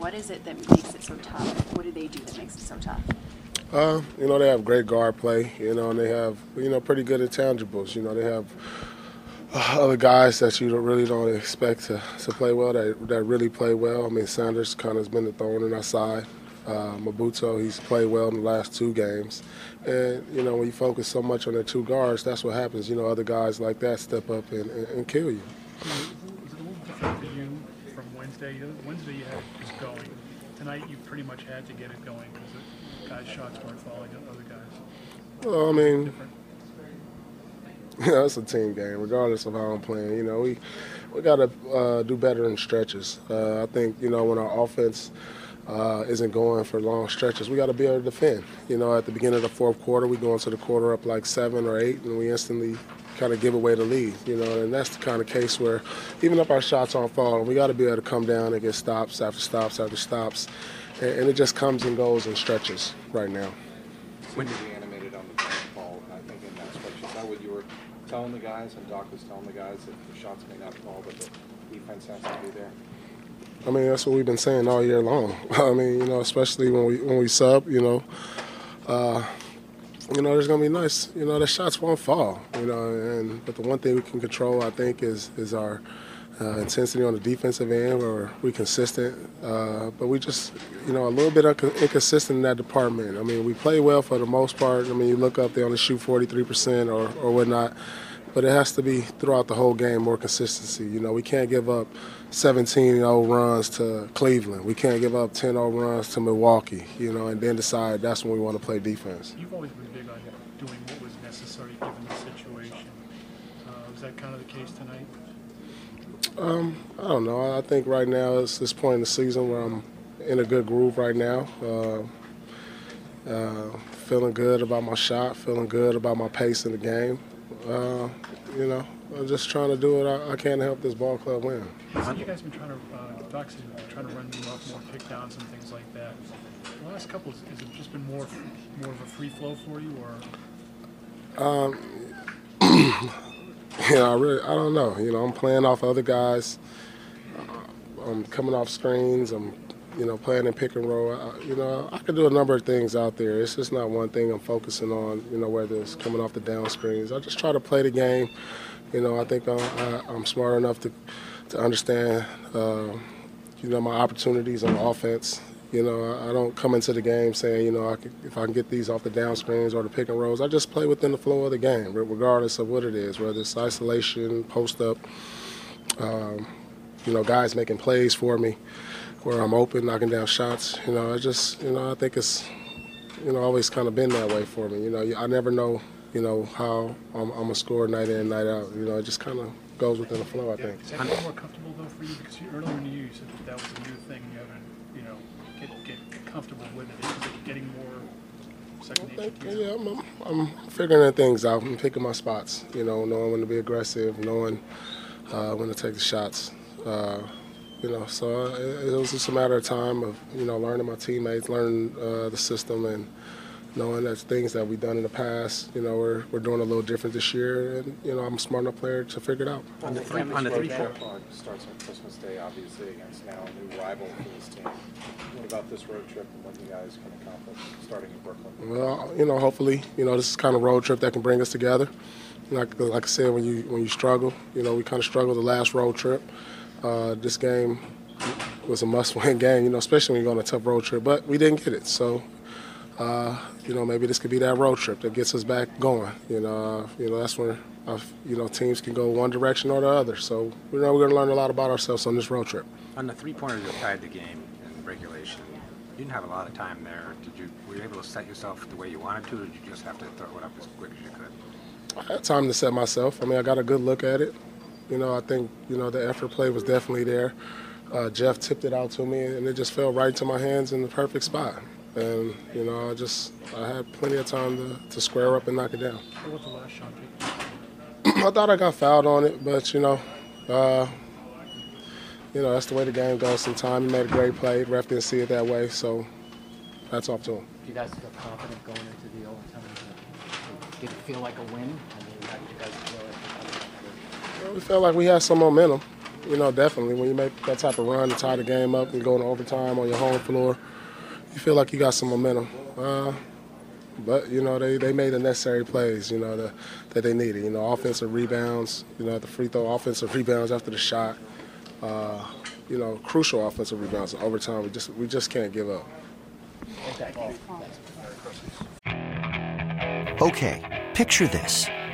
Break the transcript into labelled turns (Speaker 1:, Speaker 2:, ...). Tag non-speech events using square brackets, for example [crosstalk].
Speaker 1: What is it that makes it so tough? What do they do that makes it so tough?
Speaker 2: Uh, you know, they have great guard play, you know, and they have, you know, pretty good intangibles. You know, they have uh, other guys that you don't, really don't expect to, to play well that, that really play well. I mean, Sanders kind of has been the thorn in our side. Uh, Mbah a Moute, he's played well in the last two games. And, you know, when you focus so much on the two guards, that's what happens. You know, other guys like that step up and, and, and kill you.
Speaker 3: Was it a little different for you from Wednesday? Wednesday you had it was going. Tonight you pretty much had to get it going because the guys' shots weren't falling on other guys.
Speaker 2: Well, I mean, you know, it's a team game, regardless of how I'm playing. You know, we we got to uh, do better in stretches. Uh, I think you know when our offense uh, isn't going for long stretches, we got to be able to defend. You know, at the beginning of the fourth quarter, we go into the quarter up like seven or eight, and we instantly kind of give away the lead. You know, and that's the kind of case where even if our shots aren't falling, we got to be able to come down and get stops after stops after stops, and, and it just comes and goes in stretches right now.
Speaker 4: When you be animated on the ball, I think in that stretch, is that what you were telling the guys, and Doc was telling the guys that the shots may not fall, but the defense has to be there?
Speaker 2: I mean, that's what we've been saying all year long. [laughs] I mean, you know, especially when we when we sub, you know, uh, you know, there's gonna be nice, you know, the shots won't fall, you know, and but the one thing we can control, I think, is is our uh, intensity on the defensive end, where we consistent, uh, but we just, you know, a little bit inconsistent in that department. I mean, we play well for the most part. I mean, you look up, they only shoot 43% or or whatnot but it has to be throughout the whole game more consistency. You know, we can't give up 17-0 runs to Cleveland. We can't give up 10-0 runs to Milwaukee. You know, and then decide that's when we want to play defense.
Speaker 3: You've always been big on doing what was necessary given the situation. Uh, was that kind of the case tonight?
Speaker 2: Um, I don't know. I think right now it's this point in the season where I'm in a good groove right now. Uh, uh, feeling good about my shot, feeling good about my pace in the game. Uh, you know, I'm just trying to do what I, I, can to help this ball club win.
Speaker 3: So you guys have been trying to, uh, Doc's trying to run you off more kickdowns and things like that. The last couple, has it just been more more of a free flow for you,
Speaker 2: or? Um, [clears throat] yeah, I really, I don't know. You know, I'm playing off other guys. Uh, I'm coming off screens. I'm you know, playing in pick and roll. I, you know, I can do a number of things out there. It's just not one thing I'm focusing on, you know, whether it's coming off the down screens. I just try to play the game. You know, I think I'm, I, am smart enough to, to understand, uh, you know, my opportunities on offense. You know, I don't come into the game saying, you know, I if I can get these off the down screens or the pick and rolls, I just play within the flow of the game, regardless of what it is, whether it's isolation, post up, um, you know, guys making plays for me where I'm open, knocking down shots. You know, I just, you know, I think it's, you know, always kind of been that way for me. You know, I never know, you know, how I'm, I'm a score night in, night out. You know, it just kind of goes within the flow. I
Speaker 3: yeah,
Speaker 2: think.
Speaker 3: Is that more comfortable though for you? Because you, earlier in the year you said that that was a new thing. You haven't, you know, get get comfortable with it. Is it getting more? Second
Speaker 2: yeah, I'm, I'm, figuring things out. I'm picking my spots. You know, knowing when to be aggressive, knowing uh, when to take the shots. Uh, you know, so uh, it, it, was just a matter of time of you know learning my teammates, learning uh, the system, and knowing that things that we've done in the past, you know, we're, we're doing a little different this year, and you know, I'm a smart enough player to figure it out.
Speaker 4: On the three, on the three starts on Christmas Day, obviously against now a new rival for this team. What about this road trip and what you guys can accomplish starting in Brooklyn?
Speaker 2: Well, you know, hopefully, you know, this is kind of road trip that can bring us together. Like, like I said, when you when you struggle, you know, we kind of struggled the last road trip. Uh, this game was a must-win [laughs] game, you know, especially when you go on a tough road trip. But we didn't get it, so uh, you know maybe this could be that road trip that gets us back going. You know, uh, you know that's when uh, you know teams can go one direction or the other. So we know we're going to learn a lot about ourselves on this road trip.
Speaker 5: On the three-pointers that tied the game in regulation, you didn't have a lot of time there. Did you were you able to set yourself the way you wanted to, or did you just have to throw it up as quick as you could?
Speaker 2: I had time to set myself. I mean, I got a good look at it. You know, I think you know the effort play was definitely there. Uh, Jeff tipped it out to me, and it just fell right into my hands in the perfect spot. And you know, I just I had plenty of time to, to square up and knock it down.
Speaker 3: What was the last shot? [clears throat]
Speaker 2: I thought I got fouled on it, but you know, uh, you know that's the way the game goes. Sometimes he made a great play. Ref didn't see it that way, so that's off to him.
Speaker 6: Do you guys feel confident going into the overtime? Did it feel like a win? I mean, how did you guys feel it?
Speaker 2: We felt like we had some momentum. You know, definitely when you make that type of run to tie the game up and go into overtime on your home floor, you feel like you got some momentum. Uh, but you know, they, they made the necessary plays. You know the, that they needed. You know, offensive rebounds. You know, the free throw, offensive [laughs] rebounds after the shot. Uh, you know, crucial offensive rebounds in overtime. We just we just can't give up.
Speaker 7: Okay, picture this.